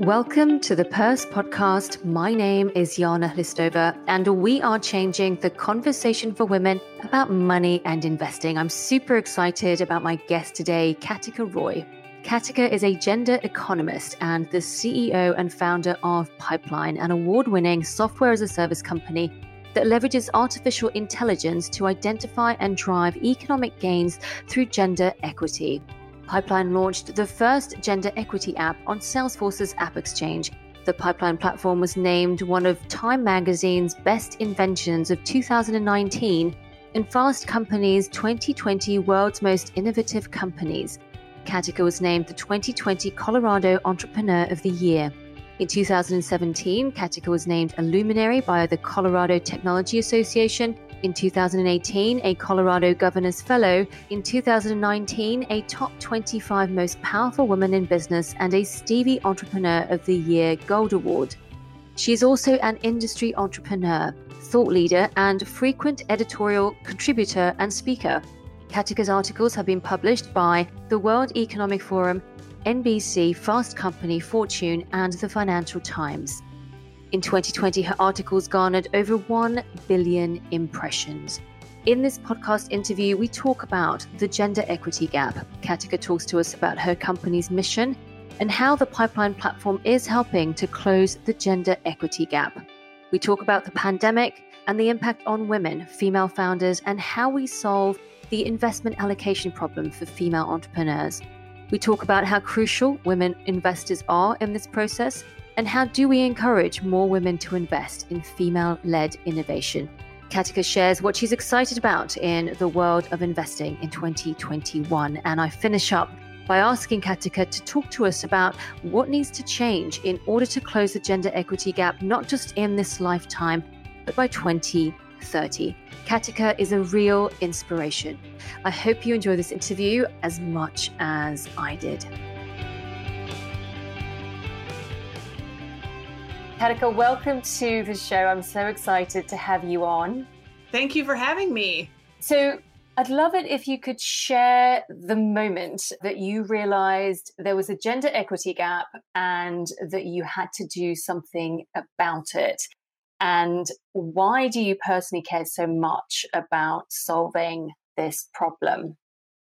Welcome to the Purse Podcast. My name is Jana Hlistova, and we are changing the conversation for women about money and investing. I'm super excited about my guest today, Katica Roy. Katica is a gender economist and the CEO and founder of Pipeline, an award winning software as a service company that leverages artificial intelligence to identify and drive economic gains through gender equity. Pipeline launched the first gender equity app on Salesforce's App Exchange. The Pipeline platform was named one of Time magazine's best inventions of 2019 and Fast Company's 2020 World's Most Innovative Companies. Katica was named the 2020 Colorado Entrepreneur of the Year. In 2017, Katica was named a luminary by the Colorado Technology Association in 2018, a Colorado Governors Fellow. In 2019, a top 25 most powerful woman in business and a Stevie Entrepreneur of the Year Gold Award. She is also an industry entrepreneur, thought leader, and frequent editorial contributor and speaker. Katica's articles have been published by the World Economic Forum, NBC, Fast Company, Fortune, and the Financial Times. In 2020, her articles garnered over 1 billion impressions. In this podcast interview, we talk about the gender equity gap. Katica talks to us about her company's mission and how the Pipeline platform is helping to close the gender equity gap. We talk about the pandemic and the impact on women, female founders, and how we solve the investment allocation problem for female entrepreneurs. We talk about how crucial women investors are in this process and how do we encourage more women to invest in female led innovation? Katica shares what she's excited about in the world of investing in 2021. And I finish up by asking Katica to talk to us about what needs to change in order to close the gender equity gap, not just in this lifetime, but by 2030. Katica is a real inspiration. I hope you enjoy this interview as much as I did. Katica, welcome to the show. I'm so excited to have you on. Thank you for having me. So, I'd love it if you could share the moment that you realized there was a gender equity gap and that you had to do something about it. And why do you personally care so much about solving this problem?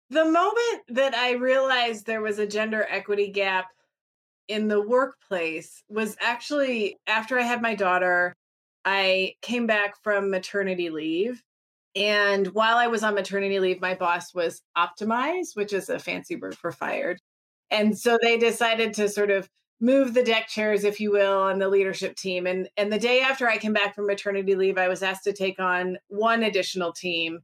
The moment that I realized there was a gender equity gap in the workplace was actually after I had my daughter, I came back from maternity leave. And while I was on maternity leave, my boss was optimized, which is a fancy word for fired. And so they decided to sort of move the deck chairs, if you will, on the leadership team. And and the day after I came back from maternity leave, I was asked to take on one additional team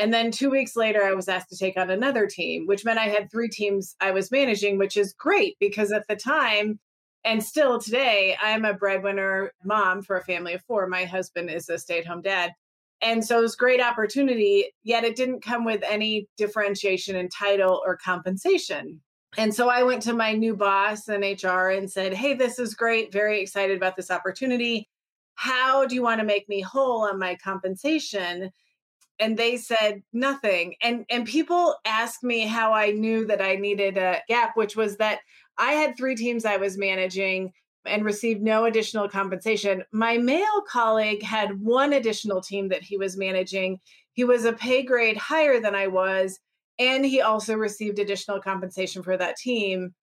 and then two weeks later, I was asked to take on another team, which meant I had three teams I was managing, which is great because at the time, and still today, I'm a breadwinner mom for a family of four. My husband is a stay at home dad. And so it was great opportunity, yet it didn't come with any differentiation in title or compensation. And so I went to my new boss in HR and said, Hey, this is great. Very excited about this opportunity. How do you want to make me whole on my compensation? And they said nothing. And and people ask me how i knew that i needed a gap which was that i had three teams i was managing and received no additional compensation. My male colleague had one additional team that he was managing. He was a pay grade higher than i was and he also received additional compensation for that team.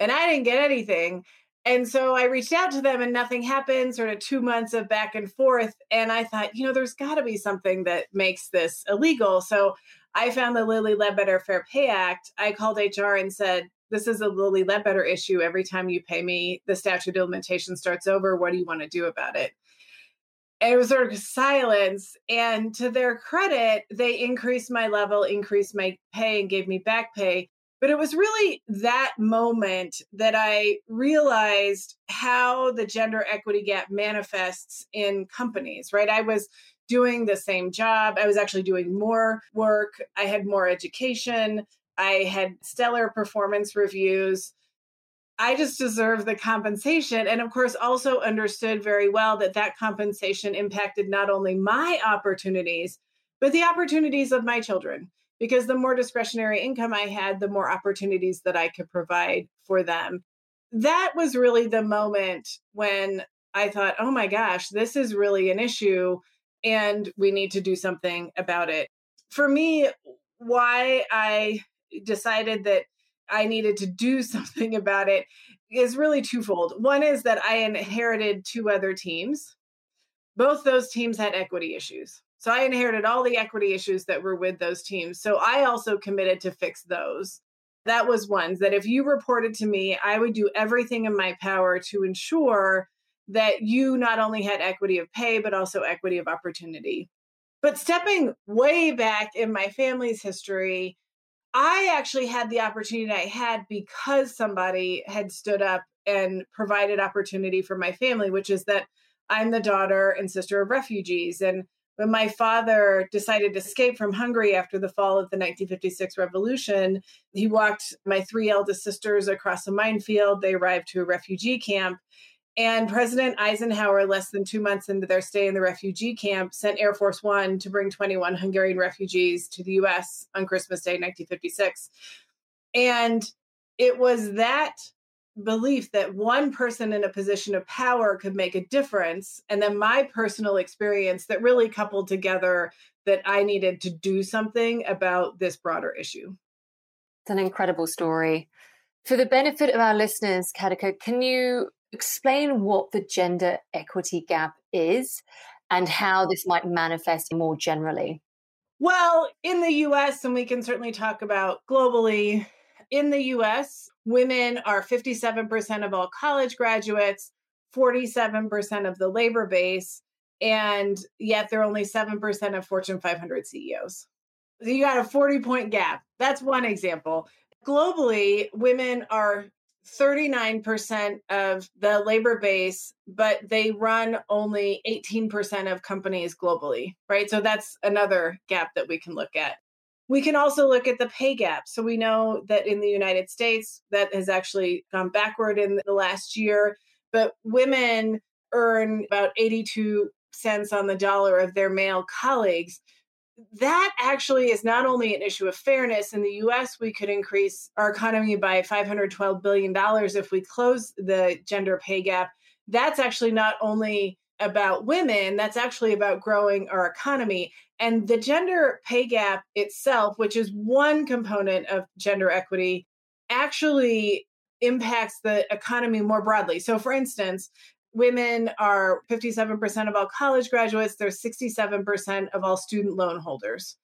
And i didn't get anything and so I reached out to them and nothing happened, sort of two months of back and forth. And I thought, you know, there's got to be something that makes this illegal. So I found the Lilly Ledbetter Fair Pay Act. I called HR and said, this is a Lilly Ledbetter issue. Every time you pay me, the statute of limitation starts over. What do you want to do about it? And it was sort of silence. And to their credit, they increased my level, increased my pay, and gave me back pay. But it was really that moment that I realized how the gender equity gap manifests in companies, right? I was doing the same job. I was actually doing more work. I had more education. I had stellar performance reviews. I just deserved the compensation. And of course, also understood very well that that compensation impacted not only my opportunities, but the opportunities of my children because the more discretionary income I had, the more opportunities that I could provide for them. that was really the moment when I thought, oh my gosh, this is really an issue and we need to do something about it. For me, why I decided that I needed to do something about it is really twofold. One is that I inherited two other teams. Both those teams had equity issues. So I inherited all the equity issues that were with those teams. So I also committed to fix those. That was one that if you reported to me, I would do everything in my power to ensure that you not only had equity of pay, but also equity of opportunity. But stepping way back in my family's history, I actually had the opportunity I had because somebody had stood up and provided opportunity for my family, which is that I'm the daughter and sister of refugees. And when my father decided to escape from Hungary after the fall of the 1956 revolution, he walked my three eldest sisters across a minefield. They arrived to a refugee camp. And President Eisenhower, less than two months into their stay in the refugee camp, sent Air Force One to bring 21 Hungarian refugees to the US on Christmas Day, 1956. And it was that belief that one person in a position of power could make a difference and then my personal experience that really coupled together that I needed to do something about this broader issue. It's an incredible story. For the benefit of our listeners, Katica, can you explain what the gender equity gap is and how this might manifest more generally? Well, in the US, and we can certainly talk about globally, in the US, women are 57% of all college graduates, 47% of the labor base, and yet they're only 7% of Fortune 500 CEOs. So you got a 40 point gap. That's one example. Globally, women are 39% of the labor base, but they run only 18% of companies globally, right? So that's another gap that we can look at. We can also look at the pay gap. So we know that in the United States, that has actually gone backward in the last year, but women earn about 82 cents on the dollar of their male colleagues. That actually is not only an issue of fairness. In the US, we could increase our economy by $512 billion if we close the gender pay gap. That's actually not only about women, that's actually about growing our economy. And the gender pay gap itself, which is one component of gender equity, actually impacts the economy more broadly. So, for instance, women are 57% of all college graduates, they're 67% of all student loan holders.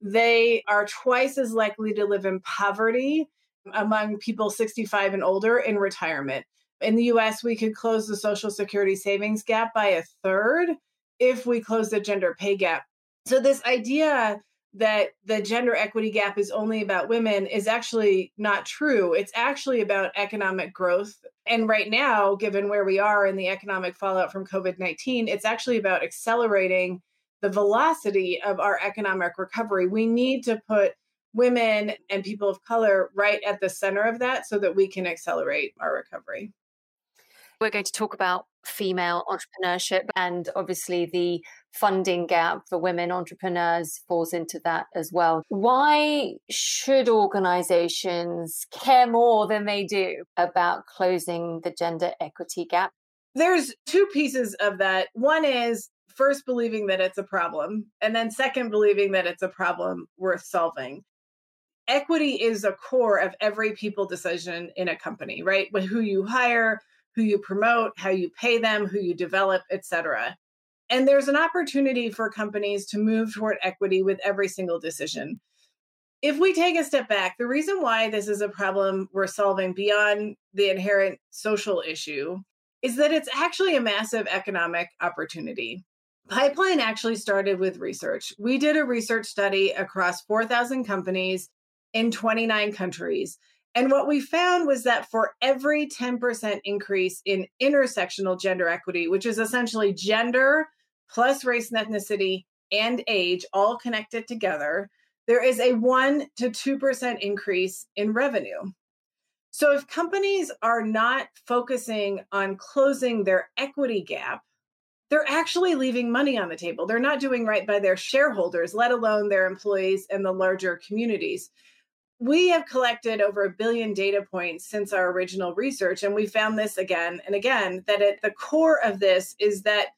They are twice as likely to live in poverty among people 65 and older in retirement. In the US, we could close the Social Security savings gap by a third if we close the gender pay gap. So, this idea that the gender equity gap is only about women is actually not true. It's actually about economic growth. And right now, given where we are in the economic fallout from COVID 19, it's actually about accelerating the velocity of our economic recovery. We need to put women and people of color right at the center of that so that we can accelerate our recovery. We're going to talk about female entrepreneurship and obviously the funding gap for women entrepreneurs falls into that as well. Why should organizations care more than they do about closing the gender equity gap? There's two pieces of that. One is first believing that it's a problem, and then second believing that it's a problem worth solving equity is a core of every people decision in a company, right? With who you hire, who you promote, how you pay them, who you develop, etc. And there's an opportunity for companies to move toward equity with every single decision. If we take a step back, the reason why this is a problem we're solving beyond the inherent social issue is that it's actually a massive economic opportunity. Pipeline actually started with research. We did a research study across 4,000 companies in 29 countries and what we found was that for every 10% increase in intersectional gender equity, which is essentially gender plus race and ethnicity and age all connected together, there is a 1 to 2% increase in revenue. So if companies are not focusing on closing their equity gap, they're actually leaving money on the table. They're not doing right by their shareholders, let alone their employees and the larger communities we have collected over a billion data points since our original research, and we found this again and again that at the core of this is that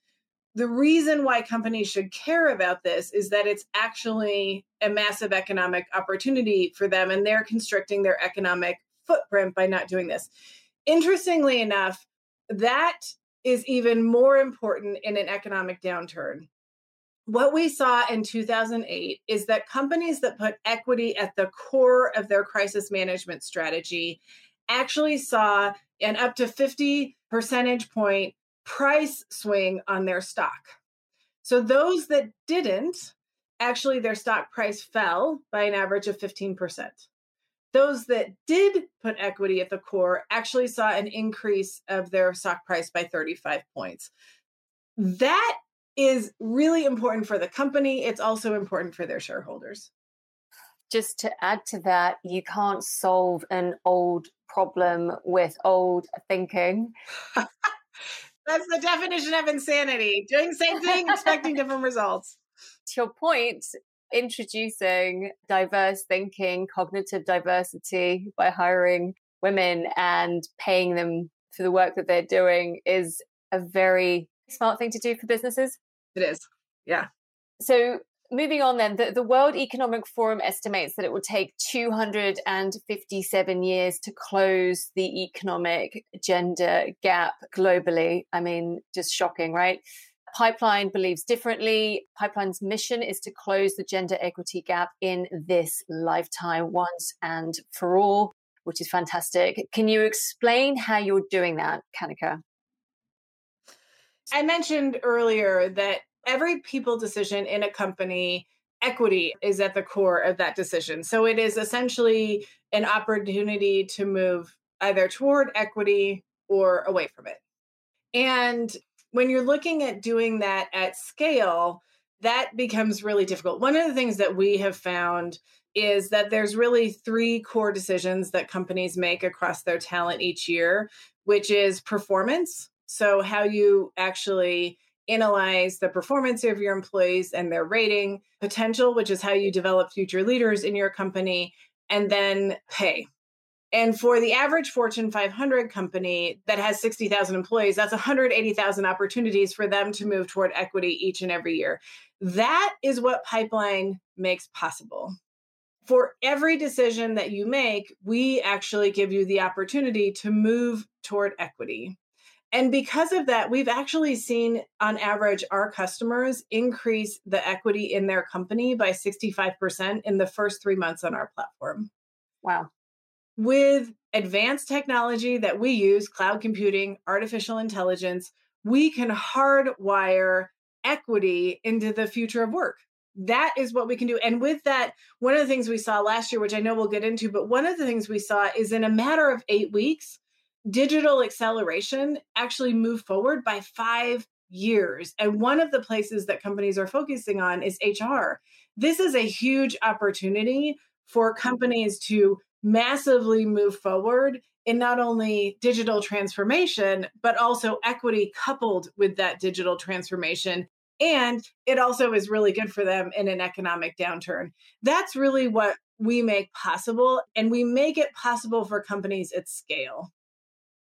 the reason why companies should care about this is that it's actually a massive economic opportunity for them, and they're constricting their economic footprint by not doing this. Interestingly enough, that is even more important in an economic downturn what we saw in 2008 is that companies that put equity at the core of their crisis management strategy actually saw an up to 50 percentage point price swing on their stock. So those that didn't, actually their stock price fell by an average of 15%. Those that did put equity at the core actually saw an increase of their stock price by 35 points. That is really important for the company. It's also important for their shareholders. Just to add to that, you can't solve an old problem with old thinking. That's the definition of insanity. Doing the same thing, expecting different results. To your point, introducing diverse thinking, cognitive diversity by hiring women and paying them for the work that they're doing is a very smart thing to do for businesses. It is. Yeah. So moving on then, the, the World Economic Forum estimates that it will take 257 years to close the economic gender gap globally. I mean, just shocking, right? Pipeline believes differently. Pipeline's mission is to close the gender equity gap in this lifetime once and for all, which is fantastic. Can you explain how you're doing that, Katica? I mentioned earlier that every people decision in a company, equity is at the core of that decision. So it is essentially an opportunity to move either toward equity or away from it. And when you're looking at doing that at scale, that becomes really difficult. One of the things that we have found is that there's really three core decisions that companies make across their talent each year, which is performance, so, how you actually analyze the performance of your employees and their rating, potential, which is how you develop future leaders in your company, and then pay. And for the average Fortune 500 company that has 60,000 employees, that's 180,000 opportunities for them to move toward equity each and every year. That is what Pipeline makes possible. For every decision that you make, we actually give you the opportunity to move toward equity. And because of that, we've actually seen on average our customers increase the equity in their company by 65% in the first three months on our platform. Wow. With advanced technology that we use, cloud computing, artificial intelligence, we can hardwire equity into the future of work. That is what we can do. And with that, one of the things we saw last year, which I know we'll get into, but one of the things we saw is in a matter of eight weeks, digital acceleration actually moved forward by five years. And one of the places that companies are focusing on is HR. This is a huge opportunity for companies to massively move forward in not only digital transformation, but also equity coupled with that digital transformation. And it also is really good for them in an economic downturn. That's really what we make possible. And we make it possible for companies at scale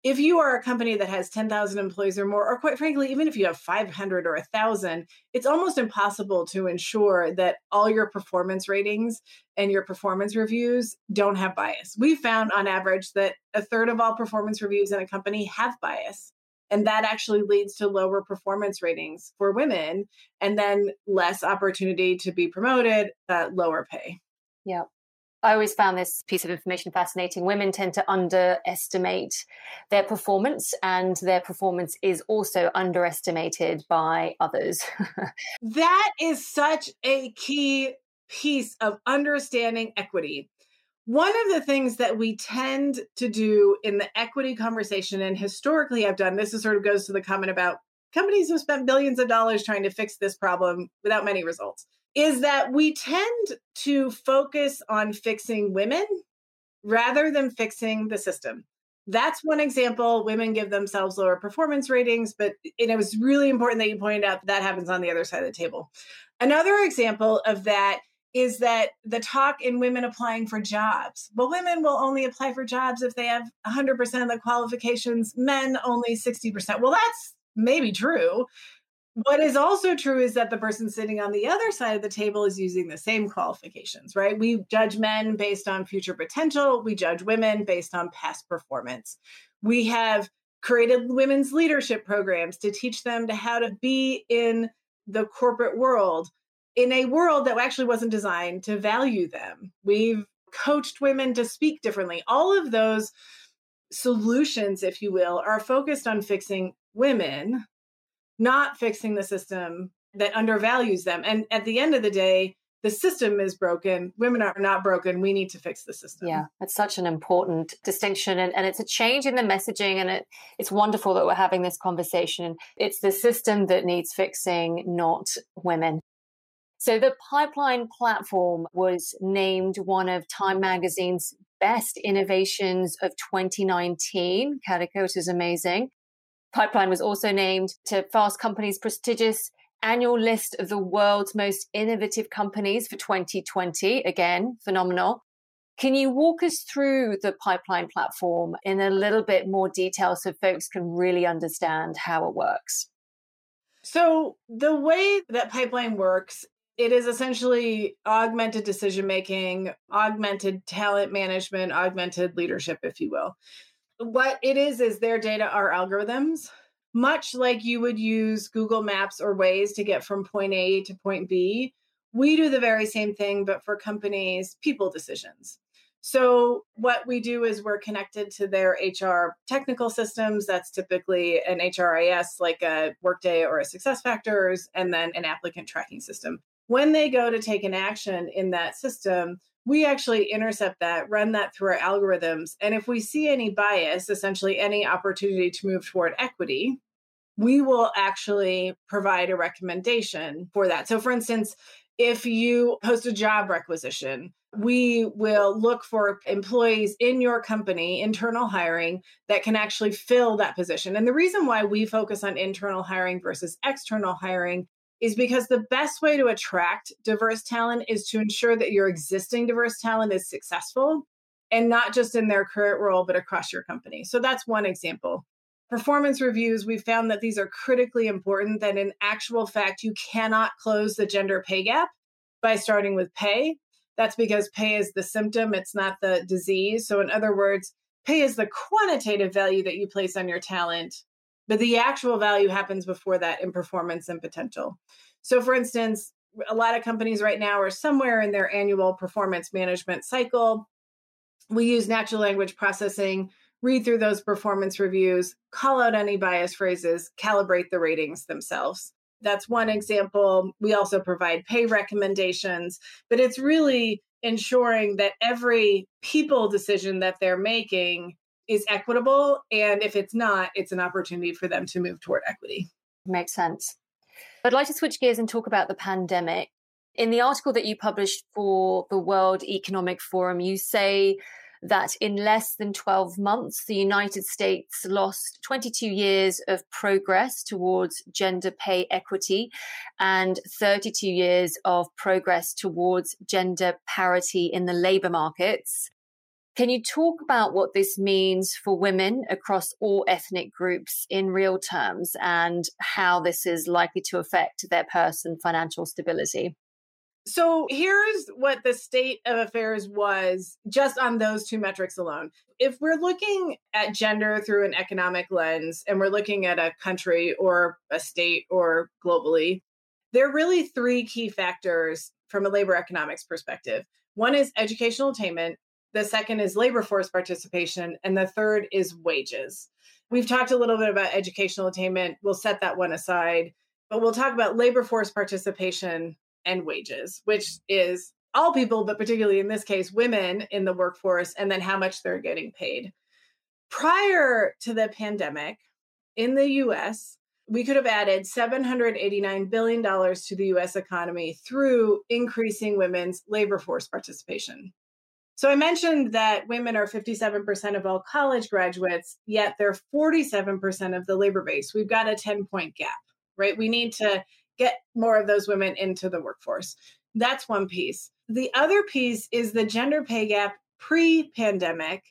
if you are a company that has 10,000 employees or more, or quite frankly, even if you have 500 or 1,000, it's almost impossible to ensure that all your performance ratings and your performance reviews don't have bias. We found on average that a third of all performance reviews in a company have bias. And that actually leads to lower performance ratings for women and then less opportunity to be promoted, uh, lower pay. Yeah. I always found this piece of information fascinating. Women tend to underestimate their performance, and their performance is also underestimated by others. that is such a key piece of understanding equity. One of the things that we tend to do in the equity conversation, and historically I've done this, is sort of goes to the comment about companies have spent billions of dollars trying to fix this problem without many results is that we tend to focus on fixing women rather than fixing the system. That's one example. Women give themselves lower performance ratings, but it was really important that you pointed out that, that happens on the other side of the table. Another example of that is that the talk in women applying for jobs. Well, women will only apply for jobs if they have 100% of the qualifications, men only 60%. Well, that's maybe true. What is also true is that the person sitting on the other side of the table is using the same qualifications, right? We judge men based on future potential, we judge women based on past performance. We have created women's leadership programs to teach them to how to be in the corporate world in a world that actually wasn't designed to value them. We've coached women to speak differently. All of those solutions, if you will, are focused on fixing women, not fixing the system that undervalues them. And at the end of the day, the system is broken. Women are not broken. We need to fix the system. Yeah, it's such an important distinction. And, and it's a change in the messaging. And it, it's wonderful that we're having this conversation. It's the system that needs fixing, not women. So the Pipeline platform was named one of Time Magazine's best innovations of 2019. Calicote is amazing. Pipeline was also named to Fast Company's prestigious annual list of the world's most innovative companies for 2020. Again, phenomenal. Can you walk us through the Pipeline platform in a little bit more detail so folks can really understand how it works? So, the way that Pipeline works it is essentially augmented decision making, augmented talent management, augmented leadership, if you will. What it is, is their data are algorithms, much like you would use Google Maps or Waze to get from point A to point B. We do the very same thing, but for companies' people decisions. So, what we do is we're connected to their HR technical systems. That's typically an HRIS like a Workday or a SuccessFactors, and then an applicant tracking system when they go to take an action in that system, we actually intercept that, run that through our algorithms. And if we see any bias, essentially any opportunity to move toward equity, we will actually provide a recommendation for that. So, for instance, if you post a job requisition, we will look for employees in your company, internal hiring, that can actually fill that position. And the reason why we focus on internal hiring versus external hiring is because the best way to attract diverse talent is to ensure that your existing diverse talent is successful and not just in their current role, but across your company. So that's one example. Performance reviews, we found that these are critically important, that in actual fact, you cannot close the gender pay gap by starting with pay. That's because pay is the symptom, it's not the disease. So, in other words, pay is the quantitative value that you place on your talent but the actual value happens before that in performance and potential. So, for instance, a lot of companies right now are somewhere in their annual performance management cycle. We use natural language processing, read through those performance reviews, call out any bias phrases, calibrate the ratings themselves. That's one example. We also provide pay recommendations, but it's really ensuring that every people decision that they're making is equitable. And if it's not, it's an opportunity for them to move toward equity. Makes sense. I'd like to switch gears and talk about the pandemic. In the article that you published for the World Economic Forum, you say that in less than 12 months, the United States lost 22 years of progress towards gender pay equity and 32 years of progress towards gender parity in the labor markets. Can you talk about what this means for women across all ethnic groups in real terms and how this is likely to affect their person financial stability? So here's what the state of affairs was just on those two metrics alone. If we're looking at gender through an economic lens and we're looking at a country or a state or globally, there are really three key factors from a labor economics perspective. One is educational attainment, the second is labor force participation. And the third is wages. We've talked a little bit about educational attainment. We'll set that one aside, but we'll talk about labor force participation and wages, which is all people, but particularly in this case, women in the workforce, and then how much they're getting paid. Prior to the pandemic in the US, we could have added $789 billion to the US economy through increasing women's labor force participation. So I mentioned that women are 57% of all college graduates, yet they're 47% of the labor base. We've got a 10 point gap, right? We need to get more of those women into the workforce. That's one piece. The other piece is the gender pay gap pre pandemic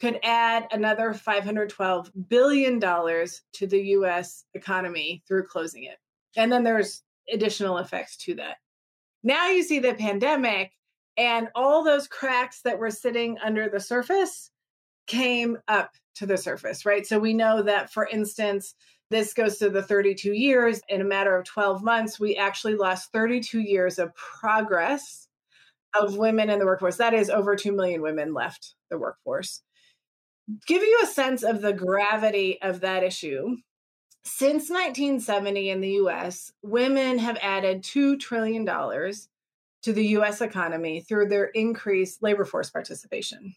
could add another $512 billion to the US economy through closing it. And then there's additional effects to that. Now you see the pandemic and all those cracks that were sitting under the surface came up to the surface, right? So we know that, for instance, this goes to the 32 years. In a matter of 12 months, we actually lost 32 years of progress of women in the workforce. That is over 2 million women left the workforce. Give you a sense of the gravity of that issue. Since 1970 in the US, women have added $2 trillion to the US economy through their increased labor force participation.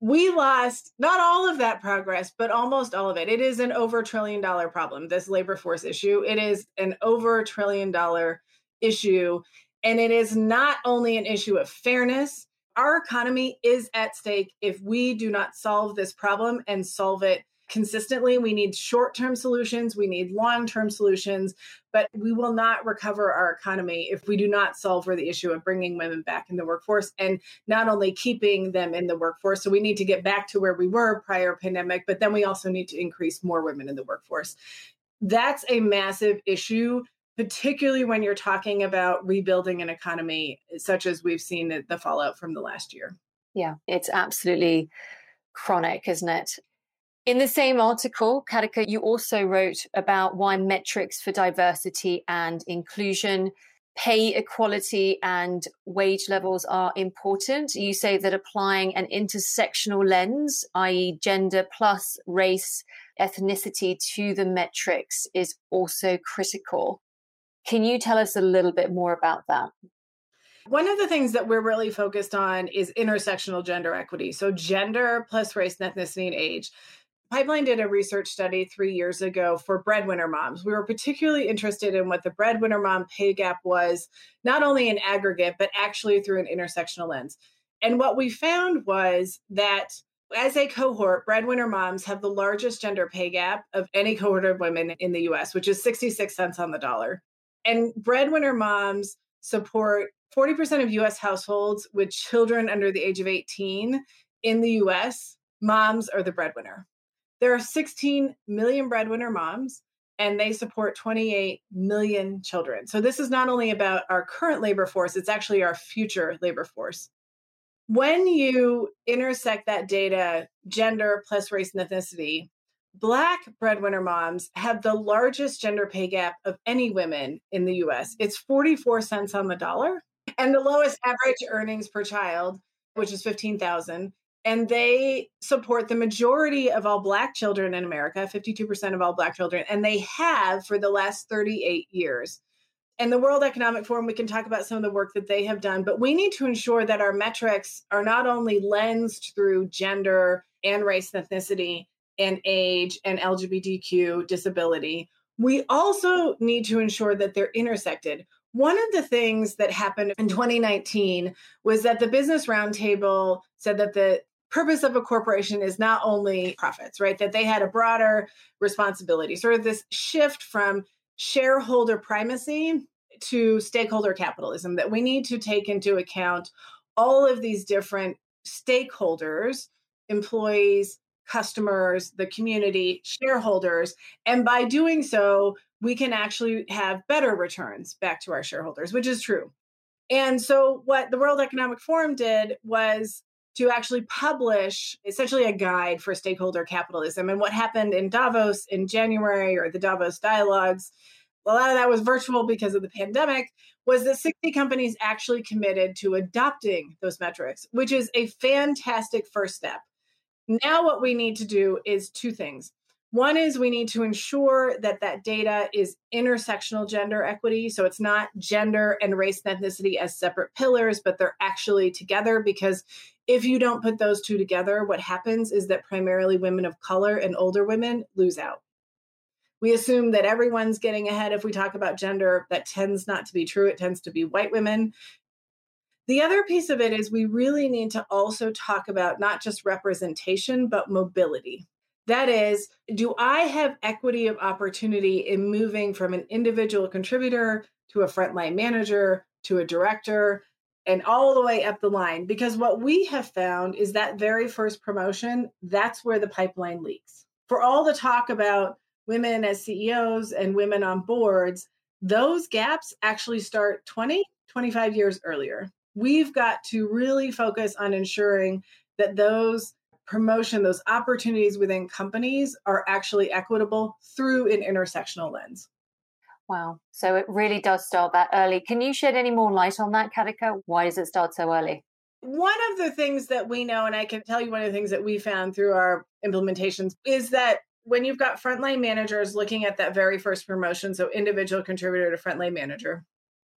We lost not all of that progress, but almost all of it. It is an over trillion dollar problem, this labor force issue. It is an over trillion dollar issue. And it is not only an issue of fairness, our economy is at stake if we do not solve this problem and solve it consistently. We need short term solutions, we need long term solutions, but we will not recover our economy if we do not solve for the issue of bringing women back in the workforce and not only keeping them in the workforce. So we need to get back to where we were prior pandemic, but then we also need to increase more women in the workforce. That's a massive issue particularly when you're talking about rebuilding an economy such as we've seen the fallout from the last year. Yeah, it's absolutely chronic, isn't it? In the same article, Katica, you also wrote about why metrics for diversity and inclusion, pay equality, and wage levels are important. You say that applying an intersectional lens, i.e., gender plus race, ethnicity to the metrics is also critical. Can you tell us a little bit more about that? One of the things that we're really focused on is intersectional gender equity. So, gender plus race and ethnicity and age. Pipeline did a research study three years ago for breadwinner moms. We were particularly interested in what the breadwinner mom pay gap was, not only in aggregate, but actually through an intersectional lens. And what we found was that as a cohort, breadwinner moms have the largest gender pay gap of any cohort of women in the US, which is 66 cents on the dollar. And breadwinner moms support 40% of US households with children under the age of 18 in the US. Moms are the breadwinner. There are 16 million breadwinner moms, and they support 28 million children. So, this is not only about our current labor force, it's actually our future labor force. When you intersect that data, gender plus race and ethnicity, Black breadwinner moms have the largest gender pay gap of any women in the US. It's 44 cents on the dollar and the lowest average earnings per child, which is 15,000 and they support the majority of all black children in America, 52% of all black children, and they have for the last 38 years. And the World Economic Forum, we can talk about some of the work that they have done, but we need to ensure that our metrics are not only lensed through gender and race and ethnicity and age and LGBTQ disability. We also need to ensure that they're intersected. One of the things that happened in 2019 was that the Business Roundtable said that the purpose of a corporation is not only profits, right? That they had a broader responsibility, sort of this shift from shareholder primacy to stakeholder capitalism, that we need to take into account all of these different stakeholders, employees, customers, the community, shareholders. And by doing so, we can actually have better returns back to our shareholders, which is true. And so, what the World Economic Forum did was to actually publish essentially a guide for stakeholder capitalism. And what happened in Davos in January or the Davos dialogues, a lot of that was virtual because of the pandemic, was that 60 companies actually committed to adopting those metrics, which is a fantastic first step. Now, what we need to do is two things. One is we need to ensure that that data is intersectional gender equity. So it's not gender and race and ethnicity as separate pillars, but they're actually together. Because if you don't put those two together, what happens is that primarily women of color and older women lose out. We assume that everyone's getting ahead if we talk about gender. That tends not to be true. It tends to be white women. The other piece of it is we really need to also talk about not just representation, but mobility. That is, do I have equity of opportunity in moving from an individual contributor to a frontline manager to a director and all the way up the line. Because what we have found is that very first promotion, that's where the pipeline leaks. For all the talk about women as CEOs and women on boards, those gaps actually start 20, 25 years earlier. We've got to really focus on ensuring that those promotion, those opportunities within companies are actually equitable through an intersectional lens. Wow. So it really does start that early. Can you shed any more light on that, Katica? Why does it start so early? One of the things that we know, and I can tell you one of the things that we found through our implementations, is that when you've got frontline managers looking at that very first promotion, so individual contributor to frontline manager,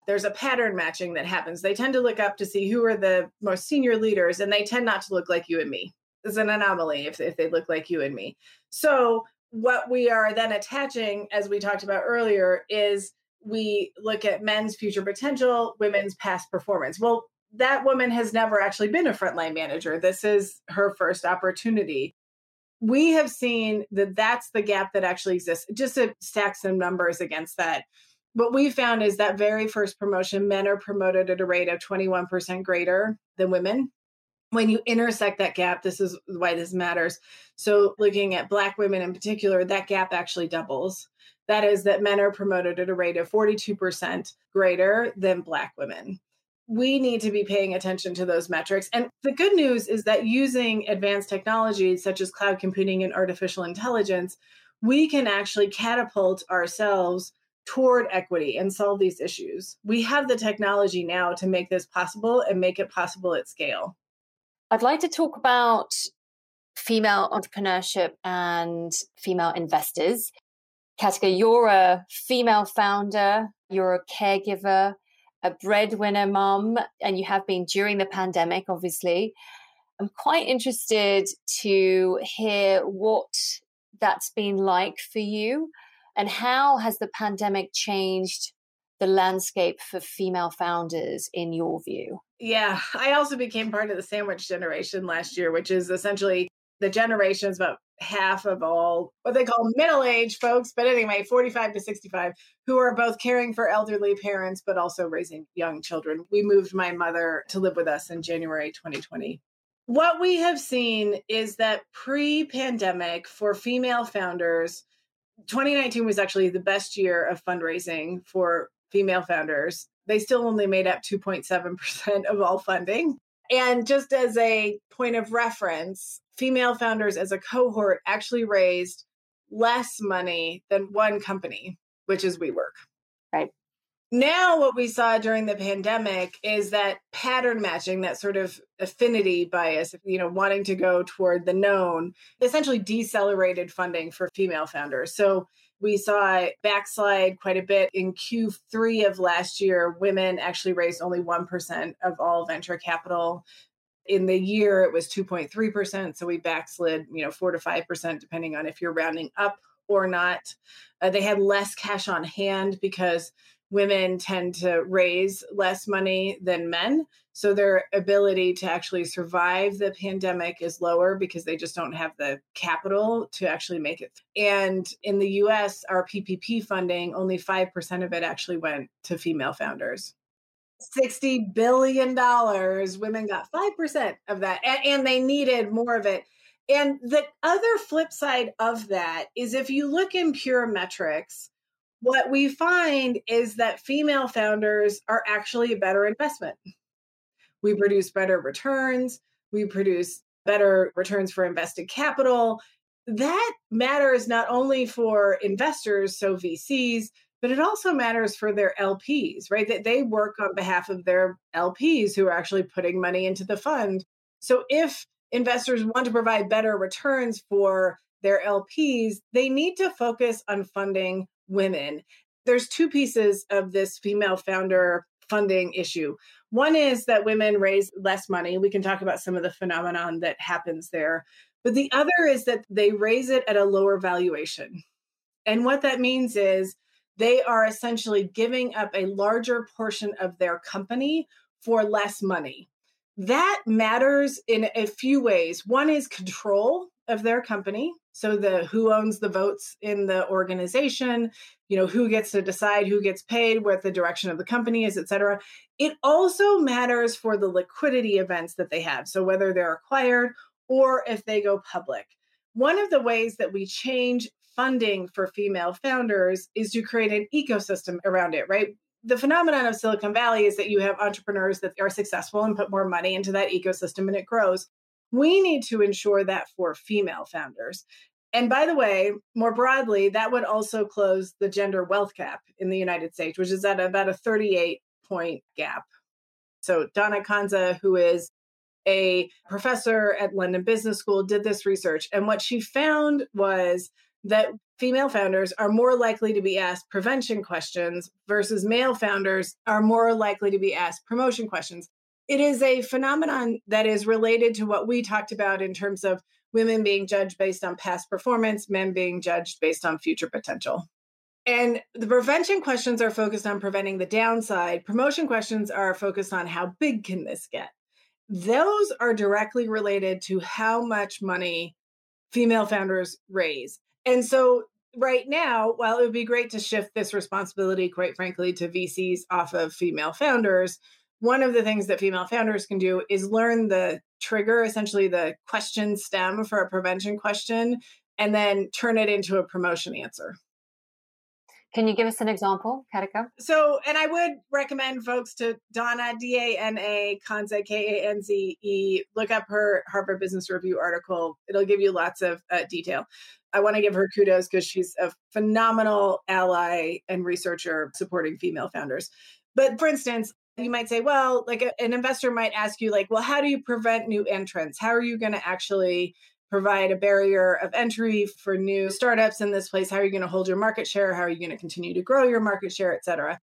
there's a pattern matching that happens. They tend to look up to see who are the most senior leaders, and they tend not to look like you and me. It's an anomaly if, if they look like you and me. So, what we are then attaching, as we talked about earlier, is we look at men's future potential, women's past performance. Well, that woman has never actually been a frontline manager. This is her first opportunity. We have seen that that's the gap that actually exists. Just to stack some numbers against that, what we found is that very first promotion, men are promoted at a rate of 21% greater than women. When you intersect that gap, this is why this matters. So, looking at Black women in particular, that gap actually doubles. That is, that men are promoted at a rate of 42% greater than Black women. We need to be paying attention to those metrics. And the good news is that using advanced technologies such as cloud computing and artificial intelligence, we can actually catapult ourselves toward equity and solve these issues. We have the technology now to make this possible and make it possible at scale. I'd like to talk about female entrepreneurship and female investors. Katica, you're a female founder, you're a caregiver, a breadwinner mum, and you have been during the pandemic, obviously. I'm quite interested to hear what that's been like for you and how has the pandemic changed the landscape for female founders in your view? Yeah, I also became part of the sandwich generation last year, which is essentially the generations about half of all what they call middle aged folks, but anyway, 45 to 65, who are both caring for elderly parents, but also raising young children. We moved my mother to live with us in January 2020. What we have seen is that pre pandemic for female founders, 2019 was actually the best year of fundraising for female founders. They still only made up 2.7% of all funding. And just as a point of reference, female founders as a cohort actually raised less money than one company, which is WeWork. Right. Now, what we saw during the pandemic is that pattern matching, that sort of affinity bias, you know, wanting to go toward the known, essentially decelerated funding for female founders. So we saw it backslide quite a bit in Q3 of last year. Women actually raised only 1% of all venture capital. In the year, it was 2.3%. So we backslid, you know, 4 to 5%, depending on if you're rounding up or not. Uh, they had less cash on hand because women tend to raise less money than men. So their ability to actually survive the pandemic is lower because they just don't have the capital to actually make it. And in the US, our PPP funding, only 5% of it actually went to female founders. $60 billion. Women got 5% of that, and, and they needed more of it. And the other flip side of that is if you look in pure metrics, what we find is that female founders are actually a better investment. We produce better returns, we produce better returns for invested capital. That matters not only for investors, so VCs, but it also matters for their LPs, right? That they work on behalf of their LPs who are actually putting money into the fund. So if investors want to provide better returns for their LPs, they need to focus on funding women. There's two pieces of this female founder funding issue. One is that women raise less money. We can talk about some of the phenomenon that happens there. But the other is that they raise it at a lower valuation. And what that means is they are essentially giving up a larger portion of their company for less money. That matters in a few ways. One is control of their company. So the who owns the votes in the organization, you know, who gets to decide who gets paid, what the direction of the company is, et cetera. It also matters for the liquidity events that they have. So whether they're acquired or if they go public. One of the ways that we change funding for female founders is to create an ecosystem around it, right? The phenomenon of Silicon Valley is that you have entrepreneurs that are successful and put more money into that ecosystem and it grows. We need to ensure that for female founders. And by the way, more broadly, that would also close the gender wealth gap in the United States, which is at about a 38 point gap. So, Dana Kanze, who is a professor at London Business School, did this research. And what she found was that female founders are more likely to be asked prevention questions versus male founders are more likely to be asked promotion questions. It is a phenomenon that is related to what we talked about in terms of women being judged based on past performance, men being judged based on future potential. And the prevention questions are focused on preventing the downside. Promotion questions are focused on how big can this get? Those are directly related to how much money female founders raise. And so right now, while it would be great to shift this responsibility, quite frankly, to VCs off of female founders, one of the things that female founders can do is learn the trigger, essentially the question stem for a prevention question, and then turn it into a promotion answer. Can you give us an example, Katica? So, and I would recommend folks to Dana, D A N A, Kanze, K A N Z E, look up her Harvard Business Review article. It'll give you lots of uh, detail. I want to give her kudos because she's a phenomenal ally and researcher supporting female founders. But for instance, you might say, well, like a, an investor might ask you, like, well, how do you prevent new entrants? How are you going to actually provide a barrier of entry for new startups in this place? How are you going to hold your market share? How are you going to continue to grow your market share, et cetera?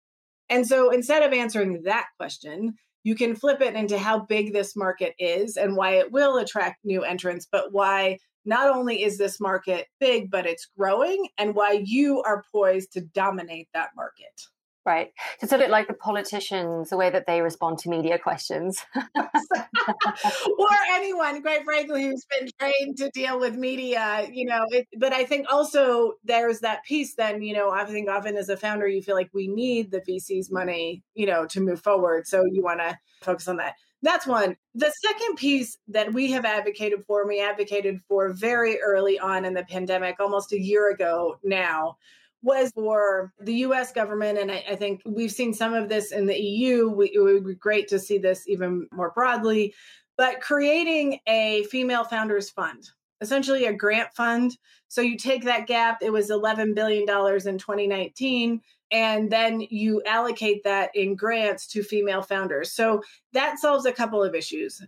And so instead of answering that question, you can flip it into how big this market is and why it will attract new entrants, but why not only is this market big, but it's growing and why you are poised to dominate that market. Right. It's a bit like the politicians, the way that they respond to media questions. or anyone, quite frankly, who's been trained to deal with media, you know. It, but I think also there's that piece then, you know, I think often as a founder, you feel like we need the VC's money, you know, to move forward. So you want to focus on that. That's one. The second piece that we have advocated for, and we advocated for very early on in the pandemic, almost a year ago now, was for the US government. And I, I, think we've seen some of this in the EU. We, it would be great to see this even more broadly. But creating a female founders fund, essentially a grant fund. So you take that gap, it was $11 billion in 2019. And then you allocate that in grants to female founders. So that solves a couple of issues.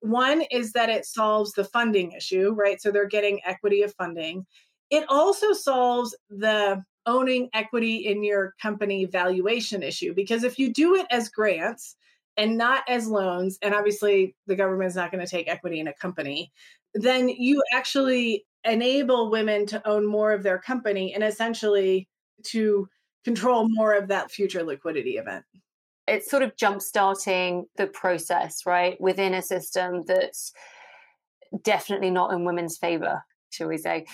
One is that it solves the funding issue, right? So they're getting equity of funding. It also solves the owning equity in your company valuation issue. Because if you do it as grants and not as loans, and obviously the government is not going to take equity in a company, then you actually enable women to own more of their company and essentially to control more of that future liquidity event. It's sort of jump starting the process, right? Within a system that's definitely not in women's favor, shall we say.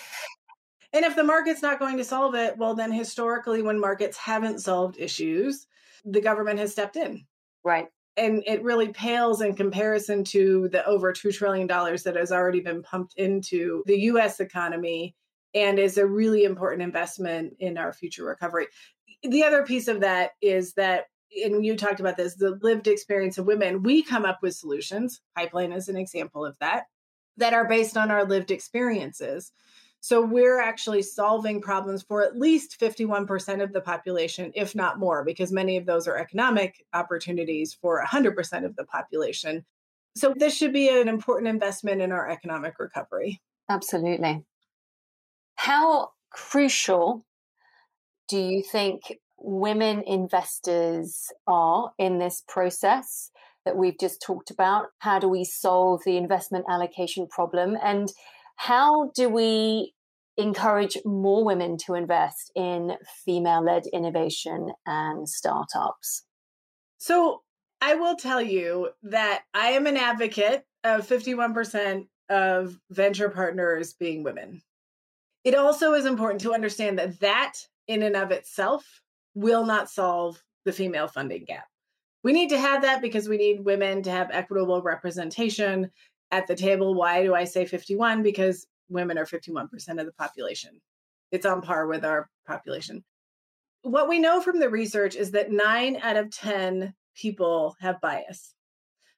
And if the market's not going to solve it, well, then historically, when markets haven't solved issues, the government has stepped in. Right. And it really pales in comparison to the over $2 trillion that has already been pumped into the US economy and is a really important investment in our future recovery. The other piece of that is that, and you talked about this, the lived experience of women, we come up with solutions. Pipeline is an example of that, that are based on our lived experiences. So we're actually solving problems for at least 51% of the population, if not more, because many of those are economic opportunities for 100% of the population. So this should be an important investment in our economic recovery. Absolutely. How crucial do you think women investors are in this process that we've just talked about? How do we solve the investment allocation problem? And how do we encourage more women to invest in female led innovation and startups? So, I will tell you that I am an advocate of 51% of venture partners being women. It also is important to understand that that in and of itself will not solve the female funding gap. We need to have that because we need women to have equitable representation at the table. Why do I say 51? Because women are 51% of the population. It's on par with our population. What we know from the research is that nine out of 10 people have bias.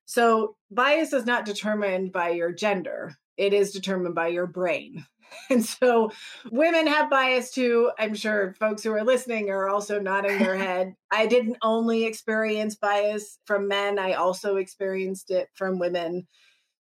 So, bias is not determined by your gender, it is determined by your brain. And so women have bias too. I'm sure folks who are listening are also nodding their head. I didn't only experience bias from men, I also experienced it from women.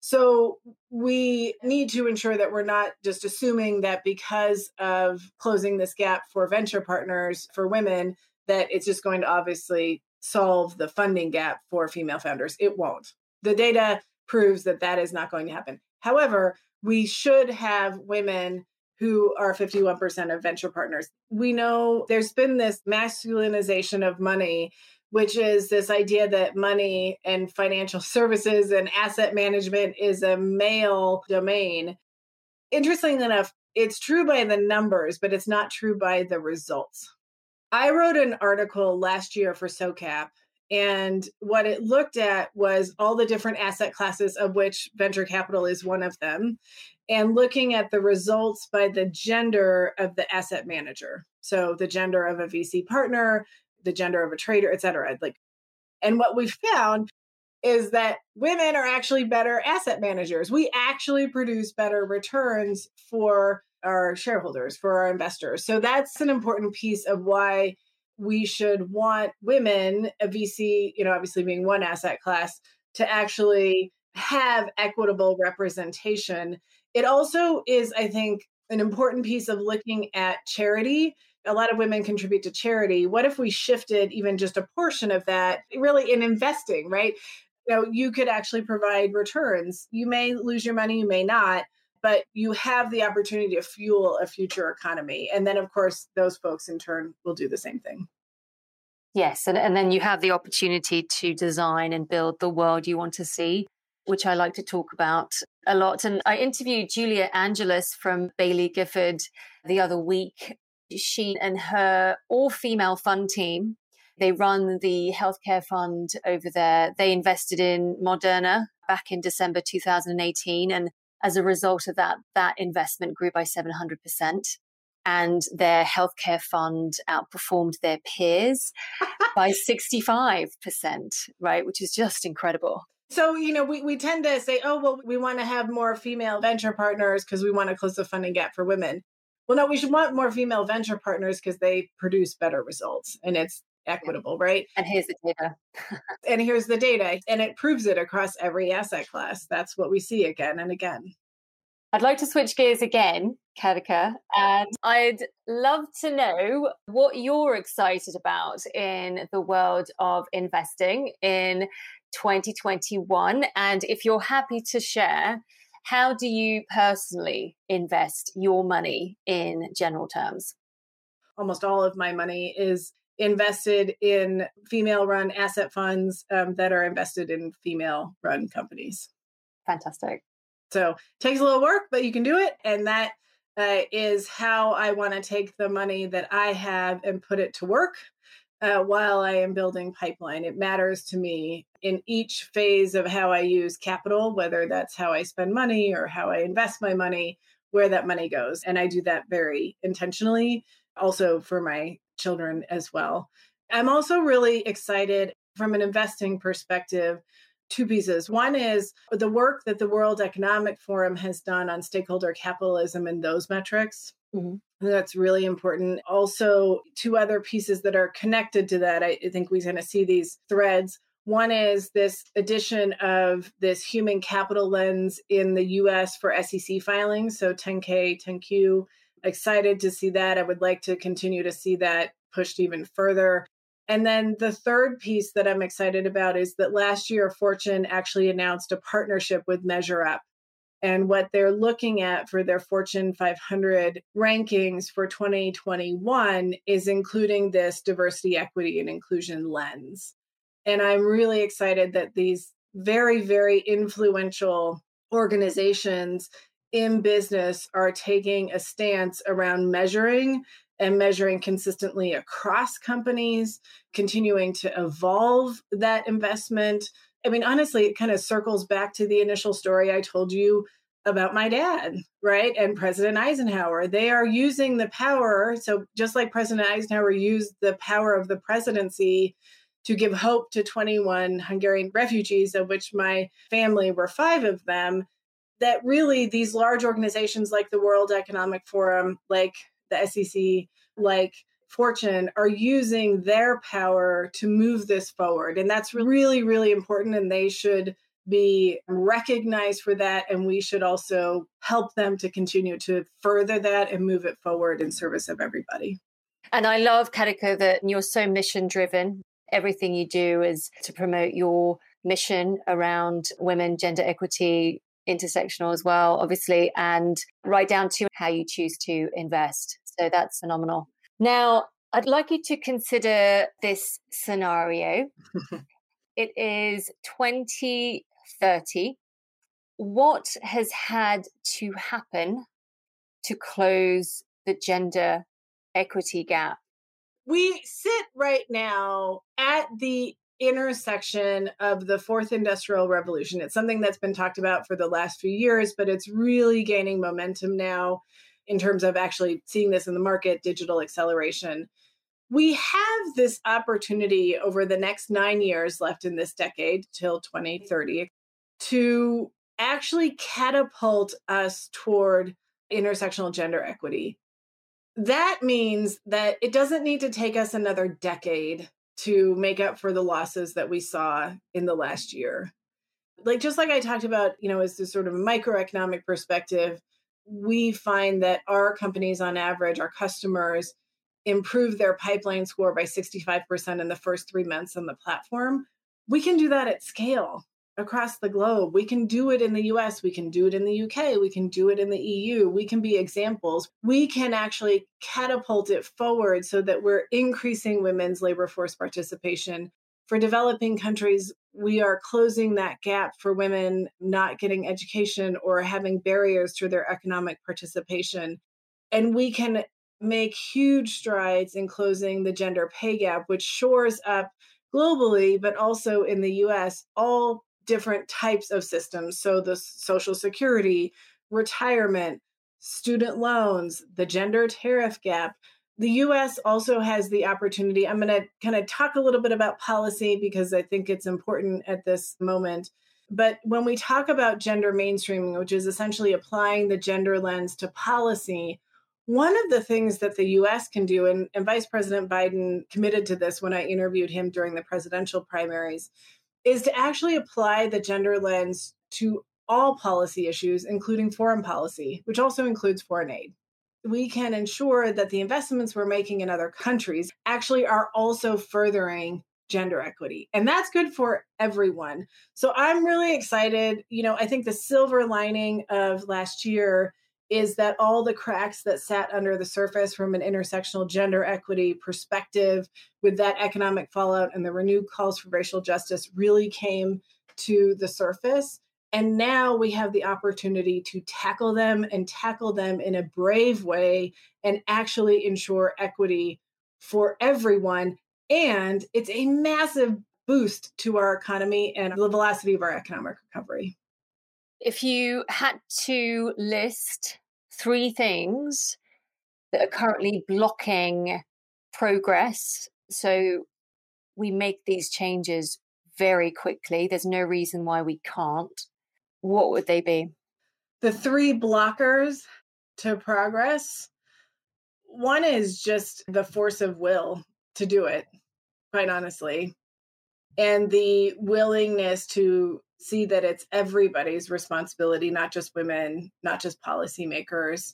So we need to ensure that we're not just assuming that because of closing this gap for venture partners for women, that it's just going to obviously solve the funding gap for female founders. It won't. The data proves that that is not going to happen. However, we should have women who are 51% of venture partners. We know there's been this masculinization of money which is this idea that money and financial services and asset management is a male domain. Interestingly enough, it's true by the numbers, but it's not true by the results. I wrote an article last year for SOCAP, and what it looked at was all the different asset classes, of which venture capital is one of them, and looking at the results by the gender of the asset manager. So, the gender of a VC partner, the gender of a trader, et cetera. Like, and what we found is that women are actually better asset managers. We actually produce better returns for our shareholders, for our investors. So that's an important piece of why we should want women, a VC, you know, obviously being one asset class, to actually have equitable representation. It also is, I think, an important piece of looking at charity a lot of women contribute to charity. What if we shifted even just a portion of that really in investing, right? You know, you could actually provide returns. You may lose your money, you may not, but you have the opportunity to fuel a future economy. And then, of course, those folks in turn will do the same thing. Yes. And, and then you have the opportunity to design and build the world you want to see, which I like to talk about a lot. And I interviewed Julia Angeles from Baillie Gifford the other week she and her all female fund team, they run the healthcare fund over there. They invested in Moderna back in December 2018. And as a result of that, that investment grew by 700%. And their healthcare fund outperformed their peers by 65%, right? Which is just incredible. So, you know, we, we tend to say, oh, well, we want to have more female venture partners because we want to close the funding gap for women. Well, no, we should want more female venture partners because they produce better results and it's equitable, right? And here's the data. and here's the data. And it proves it across every asset class. That's what we see again and again. I'd like to switch gears again, Katica, and I'd love to know what you're excited about in the world of investing in 2021. And if you're happy to share, how do you personally invest your money in general terms? Almost all of my money is invested in female run asset funds um, that are invested in female run companies. Fantastic. So takes a little work, but you can do it. And that uh, is how I want to take the money that I have and put it to work uh, while I am building pipeline. It matters to me in each phase of how I use capital, whether that's how I spend money or how I invest my money, where that money goes. And I do that very intentionally, also for my children as well. I'm also really excited from an investing perspective. Two pieces. One is the work that the World Economic Forum has done on stakeholder capitalism and those metrics. Mm-hmm. That's really important. Also, two other pieces that are connected to that. I think we're going to see these threads. One is this addition of this human capital lens in the US for SEC filings. So 10K, 10Q. Excited to see that. I would like to continue to see that pushed even further. And then the third piece that I'm excited about is that last year, Fortune actually announced a partnership with Measure Up. and what they're looking at for their Fortune 500 rankings for 2021 is including this diversity, equity, and inclusion lens. And I'm really excited that these very, very influential organizations in business are taking a stance around measuring and measuring consistently across companies, continuing to evolve that investment. I mean, honestly, it kind of circles back to the initial story I told you about my dad, right? And President Eisenhower. They are using the power. So, just like President Eisenhower used the power of the presidency to give hope to 21 Hungarian refugees, of which my family were five of them, that really these large organizations like the World Economic Forum, like the SEC, like Fortune, are using their power to move this forward. And that's mm-hmm. really, really important. And they should be recognized for that. And we should also help them to continue to further that and move it forward in service of everybody. And I love, Katica, that you're so mission driven. Everything you do is to promote your mission around women, gender equity, intersectional as well, obviously, and right down to how you choose to invest. So that's phenomenal. Now, I'd like you to consider this scenario. it is 2030. What has had to happen to close the gender equity gap? We sit right now at the intersection of the fourth industrial revolution. It's something that's been talked about for the last few years, but it's really gaining momentum now in terms of actually seeing this in the market, digital acceleration. We have this opportunity over the next nine years left in this decade till 2030 to actually catapult us toward intersectional gender equity. That means that it doesn't need to take us another decade to make up for the losses that we saw in the last year. Like just like I talked about, you know, as this sort of microeconomic perspective, we find that our companies on average, our customers, improve their pipeline score by 65% in the first three months on the platform. We can do that at scale across the globe. We can do it in the US, we can do it in the UK, we can do it in the EU. We can be examples. We can actually catapult it forward so that we're increasing women's labor force participation. For developing countries, we are closing that gap for women not getting education or having barriers to their economic participation. And we can make huge strides in closing the gender pay gap, which shores up globally, but also in the US, all different types of systems. So the Social Security, retirement, student loans, the gender tariff gap. The US also has the opportunity. I'm going to kind of talk a little bit about policy because I think it's important at this moment. But when we talk about gender mainstreaming, which is essentially applying the gender lens to policy, one of the things that the US can do, and, and Vice President Biden committed to this when I interviewed him during the presidential primaries, is to actually apply the gender lens to all policy issues, including foreign policy, which also includes foreign aid. We can ensure that the investments we're making in other countries actually are also furthering gender equity. And that's good for everyone. So I'm really excited. You know, I think the silver lining of last year is that all the cracks that sat under the surface from an intersectional gender equity perspective with that economic fallout and the renewed calls for racial justice really came to the surface. And now we have the opportunity to tackle them and tackle them in a brave way and actually ensure equity for everyone. And it's a massive boost to our economy and the velocity of our economic recovery. If you had to list three things that are currently blocking progress. So we make these changes very quickly. There's no reason why we can't. What would they be? The three blockers to progress one is just the force of will to do it, quite honestly, and the willingness to see that it's everybody's responsibility, not just women, not just policymakers.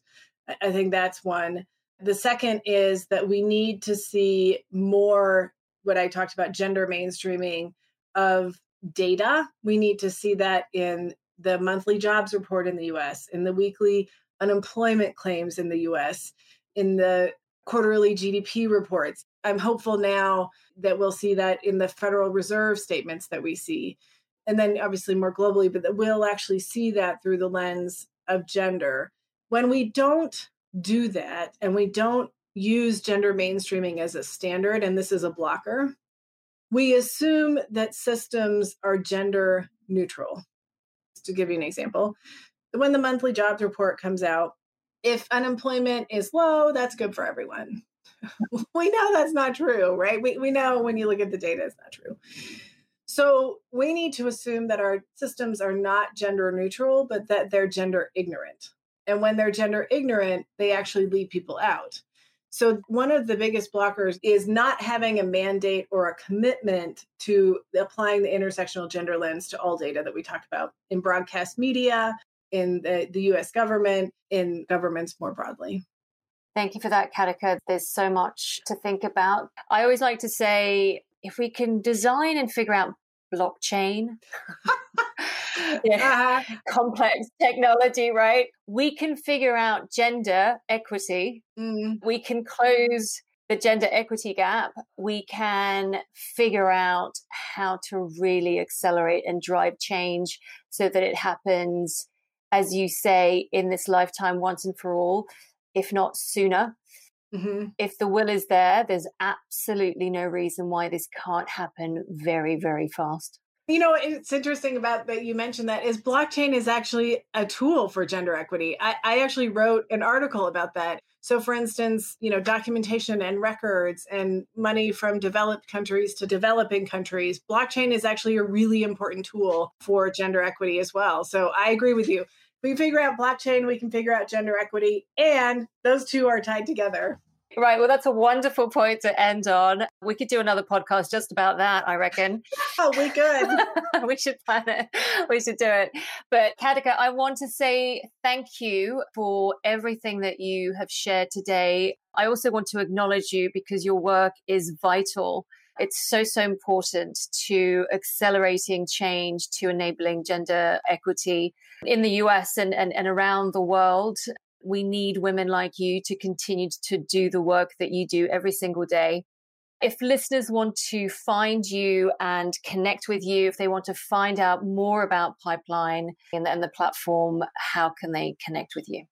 I think that's one. The second is that we need to see more what I talked about gender mainstreaming of data. We need to see that in the monthly jobs report in the US, in the weekly unemployment claims in the US, in the quarterly GDP reports. I'm hopeful now that we'll see that in the Federal Reserve statements that we see and then obviously more globally, but that we'll actually see that through the lens of gender. When we don't do that and we don't use gender mainstreaming as a standard, and this is a blocker, we assume that systems are gender neutral. To give you an example, when the monthly jobs report comes out, if unemployment is low, that's good for everyone. we know that's not true, right? We, we know when you look at the data, it's not true. So we need to assume that our systems are not gender neutral, but that they're gender ignorant. And when they're gender ignorant, they actually leave people out. So, one of the biggest blockers is not having a mandate or a commitment to applying the intersectional gender lens to all data that we talked about in broadcast media, in the, the US government, in governments more broadly. Thank you for that, Katica. There's so much to think about. I always like to say if we can design and figure out blockchain, yeah, uh-huh. complex technology, right? We can figure out gender equity. Mm. We can close the gender equity gap. We can figure out how to really accelerate and drive change so that it happens, as you say, in this lifetime once and for all, if not sooner. Mm-hmm. If the will is there, there's absolutely no reason why this can't happen very, very fast. You know, it's interesting about that you mentioned that is blockchain is actually a tool for gender equity. I, I actually wrote an article about that. So, for instance, you know, documentation and records and money from developed countries to developing countries, blockchain is actually a really important tool for gender equity as well. So, I agree with you. we figure out blockchain, we can figure out gender equity, and those two are tied together. Right. Well, that's a wonderful point to end on. We could do another podcast just about that, I reckon. oh, we could. we should plan it. We should do it. But Katica, I want to say thank you for everything that you have shared today. I also want to acknowledge you because your work is vital. It's so, so important to accelerating change, to enabling gender equity in the US and, and, and around the world we need women like you to continue to do the work that you do every single day. If listeners want to find you and connect with you, if they want to find out more about Pipeline and the, and the platform, how can they connect with you?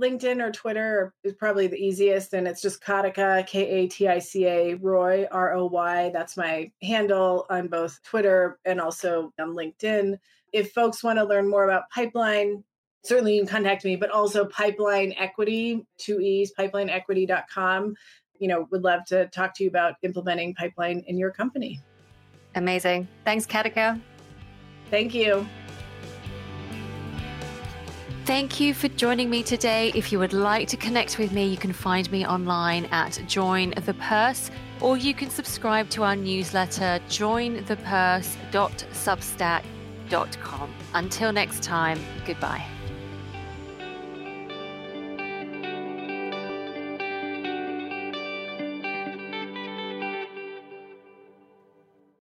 LinkedIn or Twitter is probably the easiest, and it's just Katica, K A T I C A, Roy, R O Y. That's my handle on both Twitter and also on LinkedIn. If folks want to learn more about Pipeline, certainly you can contact me, but also Pipeline Equity, two E's, pipelineequity.com. You know, would love to talk to you about implementing pipeline in your company. Amazing. Thanks, Katica. Thank you. Thank you for joining me today. If you would like to connect with me, you can find me online at Join the Purse, or you can subscribe to our newsletter, jointhepurse.substack.com. Until next time, goodbye.